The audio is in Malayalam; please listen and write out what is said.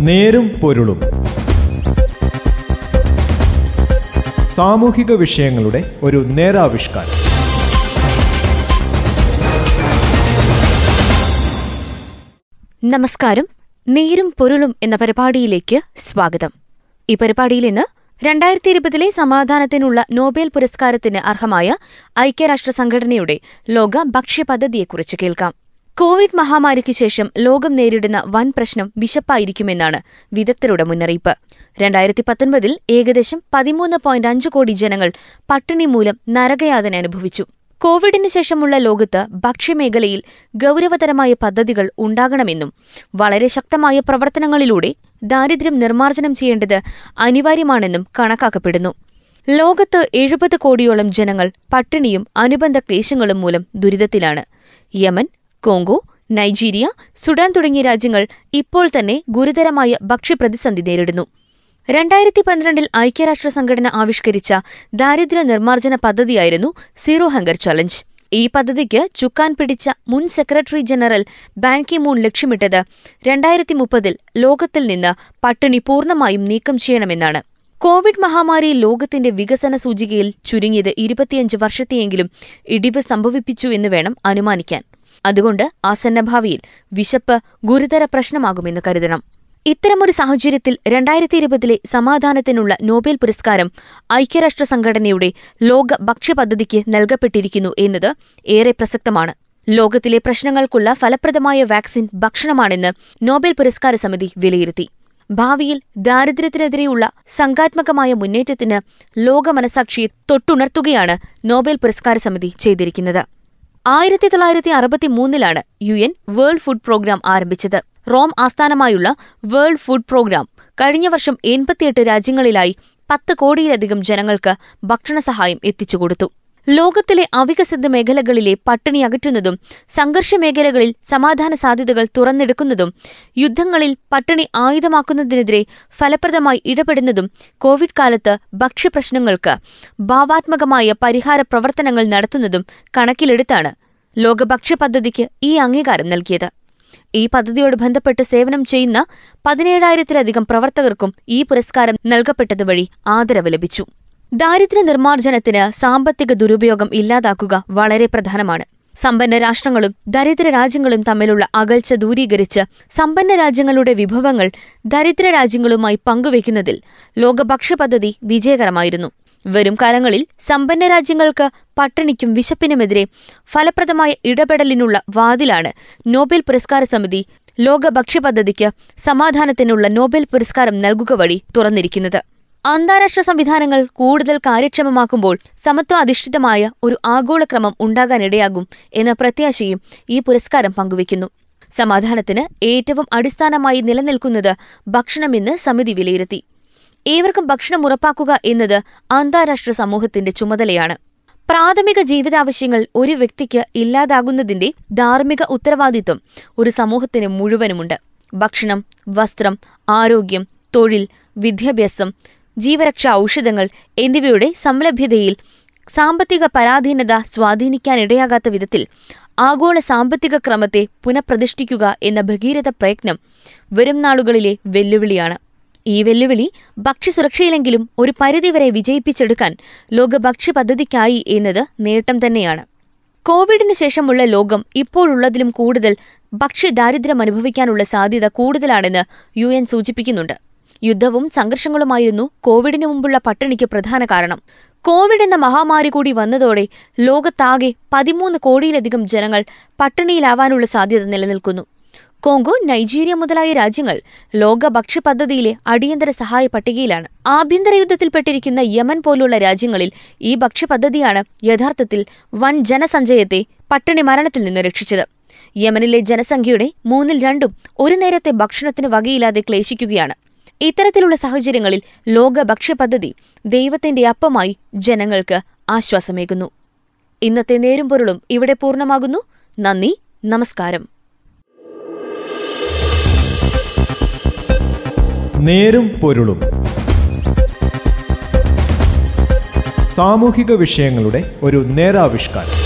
നേരും പൊരുളും. സാമൂഹിക വിഷയങ്ങളുടെ ഒരു നേരാവിഷ്കാരം. നമസ്കാരം. നേരും പൊരുളും എന്ന പരിപാടിയിലേക്ക് സ്വാഗതം. ഈ പരിപാടിയിൽ ഇന്ന് രണ്ടായിരത്തി ഇരുപതിലെ സമാധാനത്തിനുള്ള നോബേൽ പുരസ്കാരത്തിന് അർഹമായ ഐക്യരാഷ്ട്ര സംഘടനയുടെ ലോക ഭക്ഷ്യ പദ്ധതിയെക്കുറിച്ച് കേൾക്കാം. കോവിഡ് മഹാമാരിക്ക് ശേഷം ലോകം നേരിടുന്ന വൻ പ്രശ്നം വിശപ്പായിരിക്കുമെന്നാണ് വിദഗ്ധരുടെ മുന്നറിയിപ്പ്. രണ്ടായിരത്തി പത്തൊൻപതിൽ ഏകദേശം പതിമൂന്ന് പോയിന്റ് അഞ്ച് കോടി ജനങ്ങൾ പട്ടിണി മൂലം നരകയാതന അനുഭവിച്ചു. കോവിഡിന് ശേഷമുള്ള ലോകത്ത് ഭക്ഷ്യമേഖലയിൽ ഗൌരവതരമായ പദ്ധതികൾ ഉണ്ടാകണമെന്നും വളരെ ശക്തമായ പ്രവർത്തനങ്ങളിലൂടെ ദാരിദ്ര്യം നിർമ്മാർജനം ചെയ്യേണ്ടത് അനിവാര്യമാണെന്നും കണക്കാക്കപ്പെടുന്നു. ലോകത്ത് എഴുപത് കോടിയോളം ജനങ്ങൾ പട്ടിണിയും അനുബന്ധ ക്ലേശങ്ങളും മൂലം ദുരിതത്തിലാണ്. യമൻ കോങ്കോ നൈജീരിയ സുഡാൻ തുടങ്ങിയ രാജ്യങ്ങൾ ഇപ്പോൾ തന്നെ ഗുരുതരമായ ഭക്ഷ്യപ്രതിസന്ധി നേരിടുന്നു. രണ്ടായിരത്തി പന്ത്രണ്ടിൽ ഐക്യരാഷ്ട്ര സംഘടന ആവിഷ്കരിച്ച ദാരിദ്ര്യ നിർമ്മാർജന പദ്ധതിയായിരുന്നു സീറോ ഹംഗർ ചലഞ്ച്. ഈ പദ്ധതിക്ക് ചുക്കാൻ പിടിച്ച മുൻ secretary general Ban Ki Moon ലക്ഷ്യമിട്ടത് രണ്ടായിരത്തി മുപ്പതിൽ ലോകത്തിൽ നിന്ന് പട്ടിണി പൂർണമായും നീക്കം ചെയ്യണമെന്നാണ്. കോവിഡ് മഹാമാരി ലോകത്തിന്റെ വികസന സൂചികയിൽ ചുരുങ്ങിയത് ഇരുപത്തിയഞ്ച് വർഷത്തെയെങ്കിലും ഇടിവ് സംഭവിപ്പിച്ചു എന്ന് വേണം അനുമാനിക്കാൻ. അതുകൊണ്ട് ആസന്നഭാവിയിൽ വിശപ്പ് ഗുരുതര പ്രശ്നമാകുമെന്ന് കരുതണം. ഇത്തരമൊരു സാഹചര്യത്തിൽ രണ്ടായിരത്തി ഇരുപതിലെ സമാധാനത്തിനുള്ള നോബൽ പുരസ്കാരം ഐക്യരാഷ്ട്ര സംഘടനയുടെ ലോക ഭക്ഷ്യപദ്ധതിക്ക് നൽകപ്പെട്ടിരിക്കുന്നു എന്നത് ഏറെ പ്രസക്തമാണ്. ലോകത്തിലെ പ്രശ്നങ്ങൾക്കുള്ള ഫലപ്രദമായ വാക്സിൻ ഭക്ഷണമാണെന്ന് നോബൽ പുരസ്കാര സമിതി വിലയിരുത്തി. ഭാവിയിൽ ദാരിദ്ര്യത്തിനെതിരെയുള്ള സംഘാത്മകമായ മുന്നേറ്റത്തിന് ലോകമനസാക്ഷിയെ തൊട്ടുണർത്തുകയാണ് നോബൽ പുരസ്കാര സമിതി ചെയ്തിരിക്കുന്നത്. ആയിരത്തി തൊള്ളായിരത്തി അറുപത്തി മൂന്നിലാണ് U N world food programme ആരംഭിച്ചത്. റോം ആസ്ഥാനമായുള്ള വേൾഡ് ഫുഡ് പ്രോഗ്രാം കഴിഞ്ഞ വർഷം എൺപത്തിയെട്ട് രാജ്യങ്ങളിലായി പത്ത് കോടിയിലധികം ജനങ്ങൾക്ക് ഭക്ഷണ സഹായം എത്തിച്ചുകൊടുത്തു ലോകത്തിലെ അവികസിത മേഖലകളിലെ പട്ടിണി അകറ്റുന്നതും സംഘർഷ മേഖലകളിൽ സമാധാന സാധ്യതകൾ തുറന്നെടുക്കുന്നതും യുദ്ധങ്ങളിൽ പട്ടിണി ആയുധമാക്കുന്നതിനെതിരെ ഫലപ്രദമായി ഇടപെടുന്നതും കോവിഡ് കാലത്ത് ഭക്ഷ്യപ്രശ്നങ്ങൾക്ക് ഭാവാത്മകമായ പരിഹാര പ്രവർത്തനങ്ങൾ നടത്തുന്നതും കണക്കിലെടുത്താണ് ലോക പദ്ധതിക്ക് ഈ അംഗീകാരം നൽകിയത്. ഈ പദ്ധതിയോട് ബന്ധപ്പെട്ട് സേവനം ചെയ്യുന്ന പതിനേഴായിരത്തിലധികം പ്രവർത്തകർക്കും ഈ പുരസ്കാരം നൽകപ്പെട്ടതുവഴി ആദരവ് ലഭിച്ചു. ദാരിദ്ര്യ നിർമ്മാർജനത്തിന് സാമ്പത്തിക ദുരുപയോഗം ഇല്ലാതാക്കുക വളരെ പ്രധാനമാണ്. സമ്പന്ന രാഷ്ട്രങ്ങളും ദരിദ്ര രാജ്യങ്ങളും തമ്മിലുള്ള അകൽച്ച ദൂരീകരിച്ച് സമ്പന്ന രാജ്യങ്ങളുടെ വിഭവങ്ങൾ ദരിദ്ര രാജ്യങ്ങളുമായി പങ്കുവയ്ക്കുന്നതിൽ ലോകഭക്ഷ്യ പദ്ധതി വിജയകരമായിരുന്നു. വരും കാലങ്ങളിൽ സമ്പന്ന രാജ്യങ്ങൾക്ക് പട്ടിണിക്കും വിശപ്പിനുമെതിരെ ഫലപ്രദമായ ഇടപെടലിനുള്ള വാതിലാണ് നോബൽ പുരസ്കാര സമിതി ലോക ഭക്ഷ്യപദ്ധതിക്ക് സമാധാനത്തിനുള്ള നോബൽ പുരസ്കാരം നൽകുക വഴി തുറന്നിരിക്കുന്നത്. അന്താരാഷ്ട്ര സംവിധാനങ്ങൾ കൂടുതൽ കാര്യക്ഷമമാക്കുമ്പോൾ സമത്വ അധിഷ്ഠിതമായ ഒരു ആഗോളക്രമം ഉണ്ടാകാനിടയാകും എന്ന പ്രത്യാശയും ഈ പുരസ്കാരം പങ്കുവയ്ക്കുന്നു. സമാധാനത്തിന് ഏറ്റവും അടിസ്ഥാനമായി നിലനിൽക്കുന്നത് ഭക്ഷണമെന്ന് സമിതി വിലയിരുത്തി. ഏവർക്കും ഭക്ഷണം ഉറപ്പാക്കുക എന്നത് അന്താരാഷ്ട്ര സമൂഹത്തിന്റെ ചുമതലയാണ്. പ്രാഥമിക ജീവിതാവശ്യങ്ങൾ ഒരു വ്യക്തിക്ക് ഇല്ലാതാകുന്നതിന്റെ ധാർമ്മിക ഉത്തരവാദിത്വം ഒരു സമൂഹത്തിന് മുഴുവനുമുണ്ട്. ഭക്ഷണം വസ്ത്രം ആരോഗ്യം തൊഴിൽ വിദ്യാഭ്യാസം ജീവരക്ഷാ ഔഷധങ്ങൾ എന്നിവയുടെ സംലഭ്യതയിൽ സാമ്പത്തിക പരാധീനത സ്വാധീനിക്കാനിടയാകാത്ത വിധത്തിൽ ആഗോള സാമ്പത്തിക ക്രമത്തെ പുനഃപ്രതിഷ്ഠിക്കുക എന്ന ഭഗീരഥ പ്രയത്നം വരും നാളുകളിലെ വെല്ലുവിളിയാണ്. ഈ വെല്ലുവിളി ഭക്ഷ്യസുരക്ഷയിലെങ്കിലും ഒരു പരിധിവരെ വിജയിപ്പിച്ചെടുക്കാൻ ലോക ഭക്ഷ്യ പദ്ധതിക്കായി എന്നത് നേട്ടം തന്നെയാണ്. കോവിഡിന് ശേഷമുള്ള ലോകം ഇപ്പോഴുള്ളതിലും കൂടുതൽ ഭക്ഷ്യദാരിദ്ര്യം അനുഭവിക്കാനുള്ള സാധ്യത കൂടുതലാണെന്ന് യു സൂചിപ്പിക്കുന്നുണ്ട്. യുദ്ധവും സംഘർഷങ്ങളുമായിരുന്നു കോവിഡിന് മുമ്പുള്ള പട്ടിണിക്ക് പ്രധാന കാരണം. കോവിഡ് എന്ന മഹാമാരി കൂടി വന്നതോടെ ലോകത്താകെ പതിമൂന്ന് കോടിയിലധികം ജനങ്ങൾ പട്ടിണിയിലാവാനുള്ള സാധ്യത നിലനിൽക്കുന്നു. കോങ്കോ നൈജീരിയ മുതലായ രാജ്യങ്ങൾ ലോക ഭക്ഷ്യ പദ്ധതിയിലെ അടിയന്തര സഹായ പട്ടികയിലാണ്. ആഭ്യന്തര യുദ്ധത്തിൽപ്പെട്ടിരിക്കുന്ന യമൻ പോലുള്ള രാജ്യങ്ങളിൽ ഈ ഭക്ഷ്യ പദ്ധതിയാണ് യഥാർത്ഥത്തിൽ വൻ ജനസഞ്ചയത്തെ പട്ടിണി മരണത്തിൽ നിന്ന് രക്ഷിച്ചത്. യമനിലെ ജനസംഖ്യയുടെ മൂന്നിൽ രണ്ടും ഒരു നേരത്തെ ഭക്ഷണത്തിന് വകയില്ലാതെ ക്ലേശിക്കുകയാണ്. ഇത്തരത്തിലുള്ള സാഹചര്യങ്ങളിൽ ലോക ഭക്ഷ്യപദ്ധതി ദൈവത്തിന്റെ അപ്പമായി ജനങ്ങൾക്ക് ആശ്വാസമേകുന്നു. ഇന്നത്തെ നേരും പൊരുളും ഇവിടെ പൂർണമാകുന്നു. നന്ദി നമസ്കാരം. നേരും പൊരുളും. സാമൂഹിക വിഷയങ്ങളുടെ ഒരു നേരാവിഷ്കാരം.